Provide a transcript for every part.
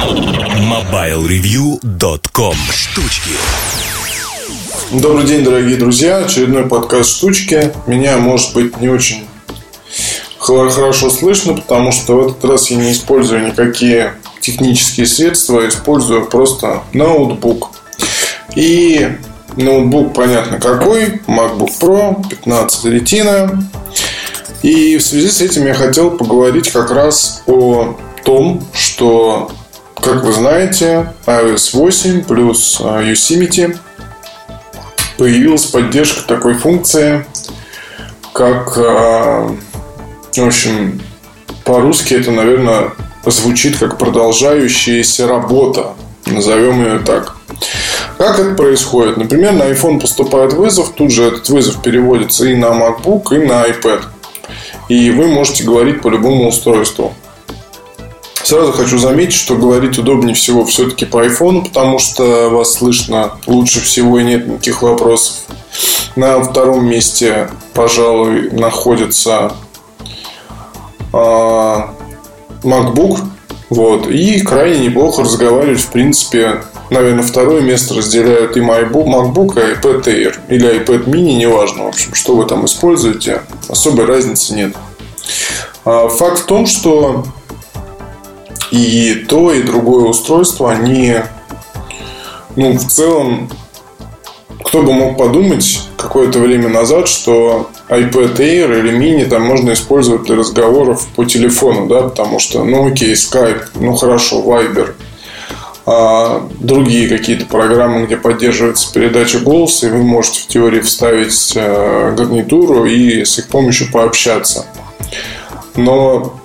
MobileReview.com Штучки Добрый день, дорогие друзья. Очередной подкаст «Штучки». Меня, может быть, не очень хорошо слышно, потому что в этот раз я не использую никакие технические средства, а использую просто ноутбук. И ноутбук, понятно какой, MacBook Pro, 15 Retina. И в связи с этим я хотел поговорить как раз о том, что, как вы знаете, iOS 8 плюс а, Yosemite появилась поддержка такой функции, как, а, в общем, по-русски это, наверное, звучит как продолжающаяся работа. Назовем ее так. Как это происходит? Например, на iPhone поступает вызов, тут же этот вызов переводится и на MacBook, и на iPad. И вы можете говорить по любому устройству. Сразу хочу заметить, что говорить удобнее всего все-таки по iPhone, потому что вас слышно лучше всего и нет никаких вопросов. На втором месте, пожалуй, находится э, MacBook. Вот. И крайне неплохо разговаривать, в принципе, наверное, второе место разделяют и MacBook, MacBook и iPad Air. Или iPad mini, неважно, в общем, что вы там используете. Особой разницы нет. А, факт в том, что и то, и другое устройство, они, ну, в целом, кто бы мог подумать какое-то время назад, что iPad Air или Mini там можно использовать для разговоров по телефону, да, потому что, ну, окей, Skype, ну, хорошо, Viber, а другие какие-то программы, где поддерживается передача голоса, и вы можете в теории вставить э, гарнитуру и с их помощью пообщаться. Но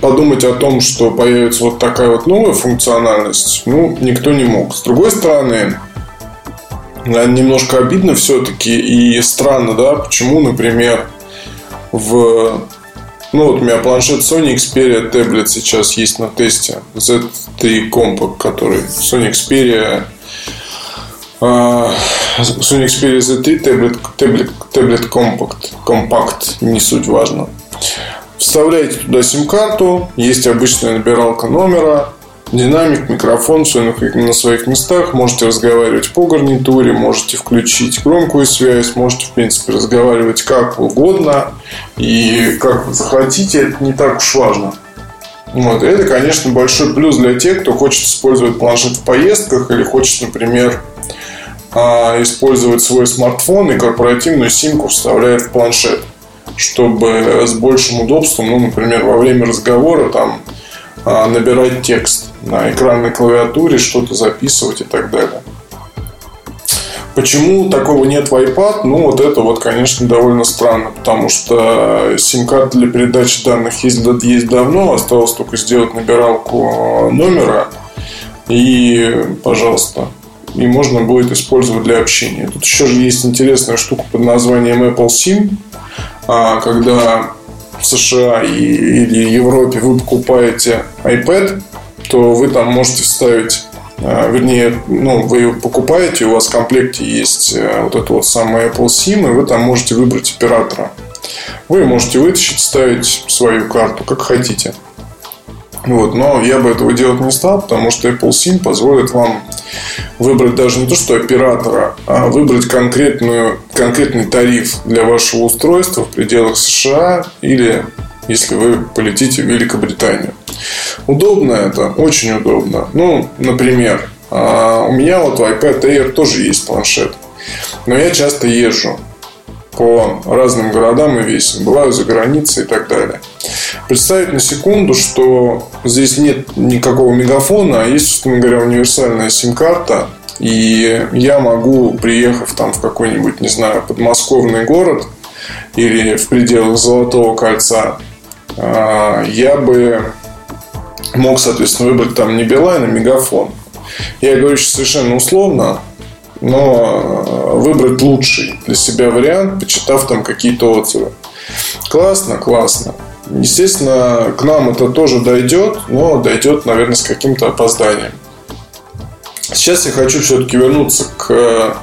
подумать о том, что появится вот такая вот новая функциональность, ну, никто не мог. С другой стороны, немножко обидно все-таки и странно, да, почему, например, в... Ну, вот у меня планшет Sony Xperia Tablet сейчас есть на тесте. Z3 Compact, который Sony Xperia Uh, Sony Xperia Z3 Tablet, Tablet, Tablet Compact, Compact, не суть важно. Вставляете туда сим-карту, есть обычная набиралка номера, динамик, микрофон, все на своих местах. Можете разговаривать по гарнитуре, можете включить громкую связь, можете, в принципе, разговаривать как угодно и как захотите. Это не так уж важно. Вот. Это, конечно, большой плюс для тех, кто хочет использовать планшет в поездках или хочет, например, а, использовать свой смартфон и корпоративную симку вставляет в планшет чтобы с большим удобством, ну, например, во время разговора там а, набирать текст на экранной клавиатуре, что-то записывать и так далее. Почему такого нет в iPad? Ну, вот это вот, конечно, довольно странно, потому что сим-карта для передачи данных есть, есть давно, осталось только сделать набиралку номера, и, пожалуйста, и можно будет использовать для общения. Тут еще же есть интересная штука под названием Apple SIM, а когда в США или Европе вы покупаете iPad, то вы там можете вставить а, вернее, ну, вы ее покупаете, у вас в комплекте есть э, вот это вот самое Apple SIM, и вы там можете выбрать оператора. Вы можете вытащить, ставить свою карту, как хотите. Вот, но я бы этого делать не стал, потому что Apple SIM позволит вам выбрать даже не то, что оператора, а выбрать конкретную, конкретный тариф для вашего устройства в пределах США или если вы полетите в Великобританию. Удобно это, очень удобно. Ну, например, а, у меня вот в iPad Air тоже есть планшет. Но я часто езжу по разным городам и весям. Бываю за границей и так далее. Представить на секунду, что здесь нет никакого мегафона, а есть, условно говоря, универсальная сим-карта, и я могу, приехав там в какой-нибудь, не знаю, подмосковный город или в пределах Золотого кольца, а, я бы мог, соответственно, выбрать там не Билайн, а Мегафон. Я говорю сейчас совершенно условно, но выбрать лучший для себя вариант, почитав там какие-то отзывы. Классно, классно. Естественно, к нам это тоже дойдет, но дойдет, наверное, с каким-то опозданием. Сейчас я хочу все-таки вернуться к э,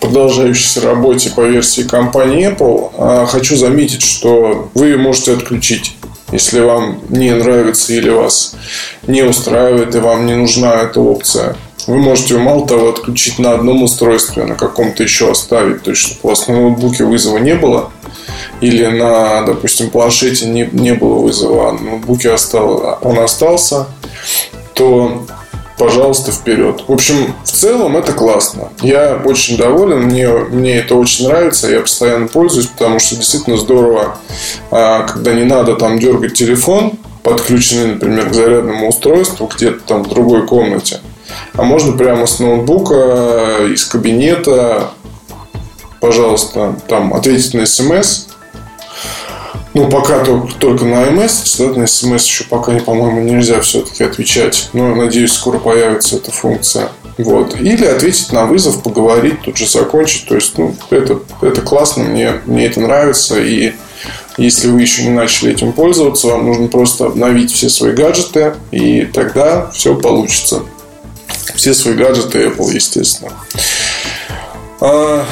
продолжающейся работе по версии компании Apple. А, хочу заметить, что вы можете отключить Если вам не нравится или вас не устраивает и вам не нужна эта опция, вы можете мало того отключить на одном устройстве, на каком-то еще оставить, то есть чтобы у вас на ноутбуке вызова не было, или на, допустим, планшете не, не было вызова, а на ноутбуке остал, он остался, то пожалуйста, вперед. В общем, в целом это классно. Я очень доволен, мне, мне это очень нравится, я постоянно пользуюсь, потому что действительно здорово, а, когда не надо там дергать телефон, подключенный, например, к зарядному устройству где-то там в другой комнате. А можно прямо с ноутбука, из кабинета, пожалуйста, там ответить на смс, ну, пока только, только на да, на SMS еще пока, по-моему, нельзя все-таки отвечать. Но, надеюсь, скоро появится эта функция. Вот. Или ответить на вызов, поговорить, тут же закончить. То есть, ну, это, это классно, мне, мне это нравится. И если вы еще не начали этим пользоваться, вам нужно просто обновить все свои гаджеты, и тогда все получится. Все свои гаджеты Apple, естественно. А,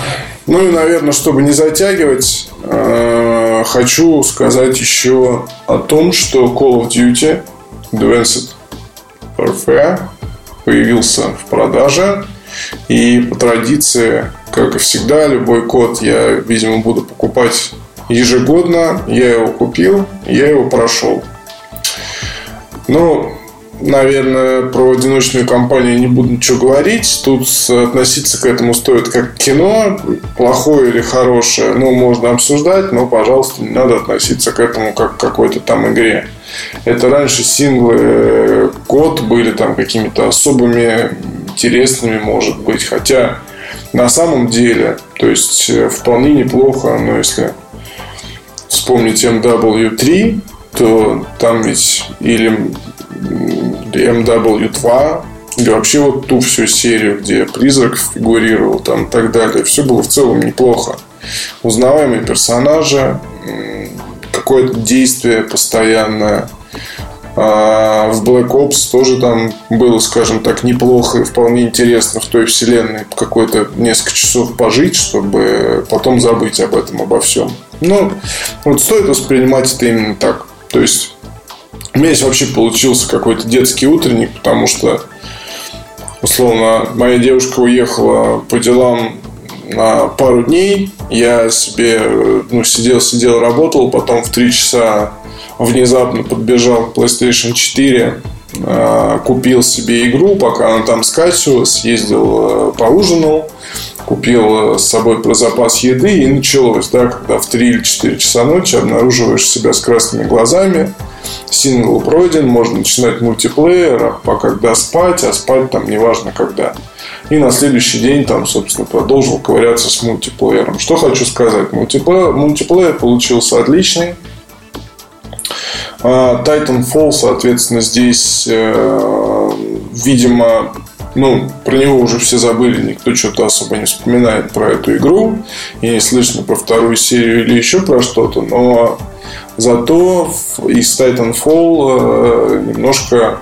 ну и, наверное, чтобы не затягивать, а, хочу сказать еще о том, что Call of Duty Advanced Warfare появился в продаже. И по традиции, как и всегда, любой код я, видимо, буду покупать ежегодно. Я его купил, я его прошел. Ну, наверное, про одиночную компанию не буду ничего говорить. Тут относиться к этому стоит как кино, плохое или хорошее, ну, можно обсуждать, но, пожалуйста, не надо относиться к этому как к какой-то там игре. Это раньше синглы год были там какими-то особыми интересными, может быть. Хотя на самом деле, то есть э, вполне неплохо, но если вспомнить MW3, то там ведь или MW2, или вообще вот ту всю серию, где призрак фигурировал там и так далее. Все было в целом неплохо. Узнаваемые персонажи, какое-то действие постоянное. А в Black Ops тоже там было, скажем так, неплохо и вполне интересно в той вселенной какой-то несколько часов пожить, чтобы потом забыть об этом, обо всем. Но вот стоит воспринимать это именно так. То есть у меня здесь вообще получился какой-то детский утренник, потому что, условно, моя девушка уехала по делам на пару дней. Я себе ну, сидел, сидел, работал, потом в три часа внезапно подбежал к PlayStation 4, а, купил себе игру, пока она там скачивалась, ездил, э, поужинал, купил с собой про запас еды и началось, да, когда в 3 или 4 часа ночи обнаруживаешь себя с красными глазами, сингл пройден, можно начинать мультиплеер, а пока когда спать, а спать там неважно когда. И на следующий день там, собственно, продолжил ковыряться с мультиплеером. Что хочу сказать. Мультиплеер, мультиплеер получился отличный. А, Titanfall, соответственно, здесь, э, видимо, ну, про него уже все забыли, никто что-то особо не вспоминает про эту игру, и не слышно про вторую серию или еще про что-то, но зато из Titanfall э, немножко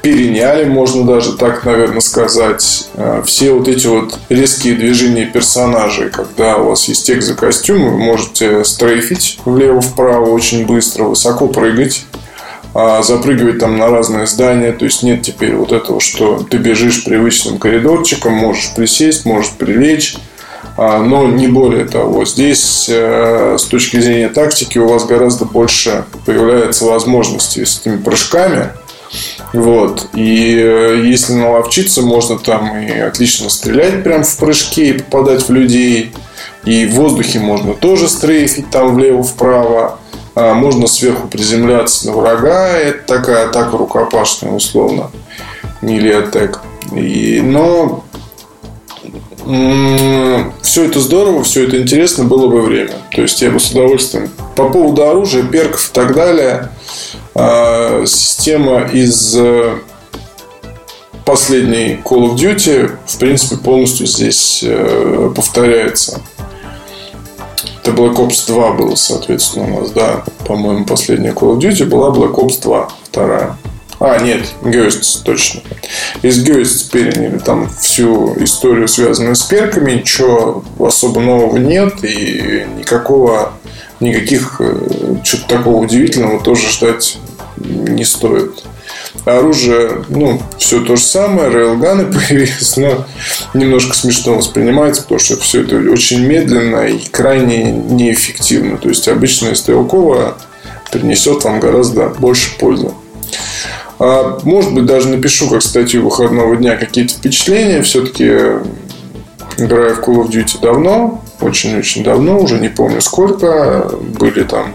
переняли, можно даже так, наверное, сказать, э, все вот эти вот резкие движения персонажей, когда у вас есть экзокостюм, вы можете стрейфить влево-вправо очень быстро, высоко прыгать, а, запрыгивать там на разные здания. То есть нет теперь вот этого, что ты бежишь привычным коридорчиком, можешь присесть, можешь прилечь. А, но не более того, здесь э, с точки зрения тактики у вас гораздо больше появляется возможностей с этими прыжками. Вот. И э, если наловчиться, можно там и отлично стрелять прям в прыжке и попадать в людей. И в воздухе можно тоже стрейфить там влево-вправо. А, можно сверху приземляться на врага. Это такая атака рукопашная, условно. Или атак. И, но все это здорово, все это интересно, было бы время. То есть я бы с удовольствием. По поводу оружия, перков и так далее, а, система из э, последней Call of Duty, в принципе, полностью здесь э, повторяется. Это Black Ops 2 было, соответственно, у нас, да. По-моему, последняя Call of Duty была Black Ops 2, вторая. А, нет, Ghosts, точно. Из Ghosts переняли там всю историю, связанную с перками. Ничего особо нового нет. И никакого никаких э, чего-то такого удивительного тоже ждать не стоит. Оружие, ну, все то же самое, рейлганы появились, но немножко смешно воспринимается, потому что все это очень медленно и крайне неэффективно. То есть обычная стрелковая принесет вам гораздо больше пользы. А, может быть, даже напишу как статью выходного дня какие-то впечатления. Все-таки играю в Call of Duty давно, очень-очень давно, уже не помню сколько. Были там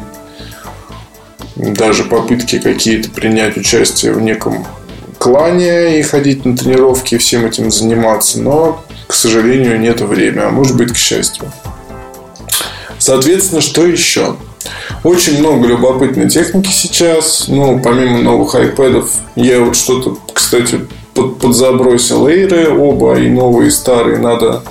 даже попытки какие-то принять участие в неком клане и ходить на тренировки и всем этим заниматься, но, к сожалению, нет времени, а может быть, к счастью. Соответственно, что еще? Очень много любопытной техники сейчас. Ну, помимо новых iPad, я вот что-то, кстати, под, подзабросил эйры оба, и новые, и старые. Надо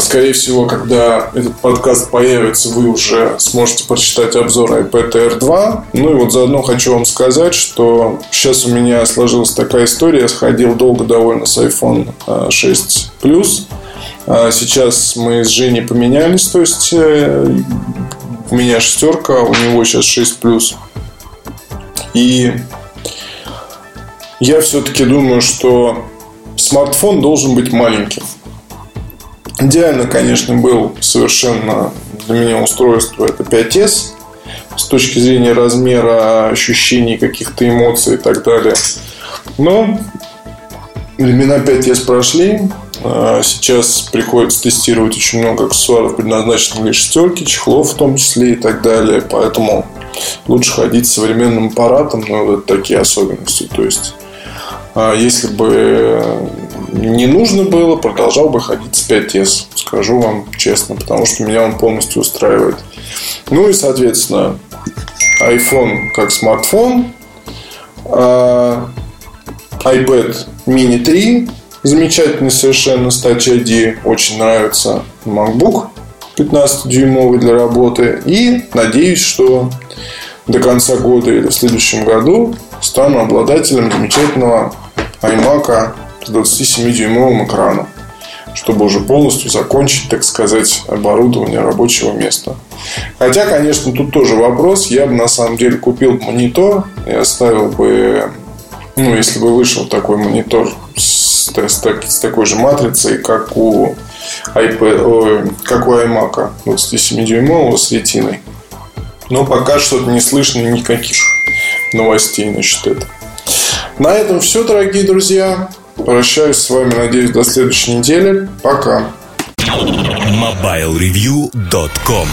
Скорее всего, когда этот подкаст появится, вы уже сможете прочитать обзор iPad Air 2. Ну и вот заодно хочу вам сказать, что сейчас у меня сложилась такая история. Я сходил долго довольно с iPhone 6 а, Plus. А сейчас мы с Женей поменялись, то есть э, у меня шестерка, у него сейчас 6 плюс. И я все-таки думаю, что смартфон должен быть маленьким. Идеально, конечно, был совершенно для меня устройство это 5S с точки зрения размера, ощущений, каких-то эмоций и так далее. Но времена 5S прошли. А сейчас приходится тестировать очень много аксессуаров, предназначенных для шестерки, чехлов в том числе и так далее. Поэтому лучше ходить с современным аппаратом, но вот такие особенности. То есть, а если бы не нужно было, продолжал бы ходить с 5S. Скажу вам честно, потому что меня он полностью устраивает. Ну и, соответственно, iPhone как смартфон, а iPad mini 3 замечательный совершенно с Touch ID, очень нравится MacBook 15-дюймовый для работы. И надеюсь, что до конца года или в следующем году стану обладателем замечательного iMac с 27-дюймовым экраном, чтобы уже полностью закончить, так сказать, оборудование рабочего места. Хотя, конечно, тут тоже вопрос. Я бы на самом деле купил монитор и оставил бы, ну, если бы вышел такой монитор с, с, с такой же матрицей, как у iPad, как у iMac 27-дюймового с ретиной. Но пока что-то не слышно никаких новостей насчет этого. На этом все, дорогие друзья. Прощаюсь с вами, надеюсь, до следующей недели. Пока. MobileReview.com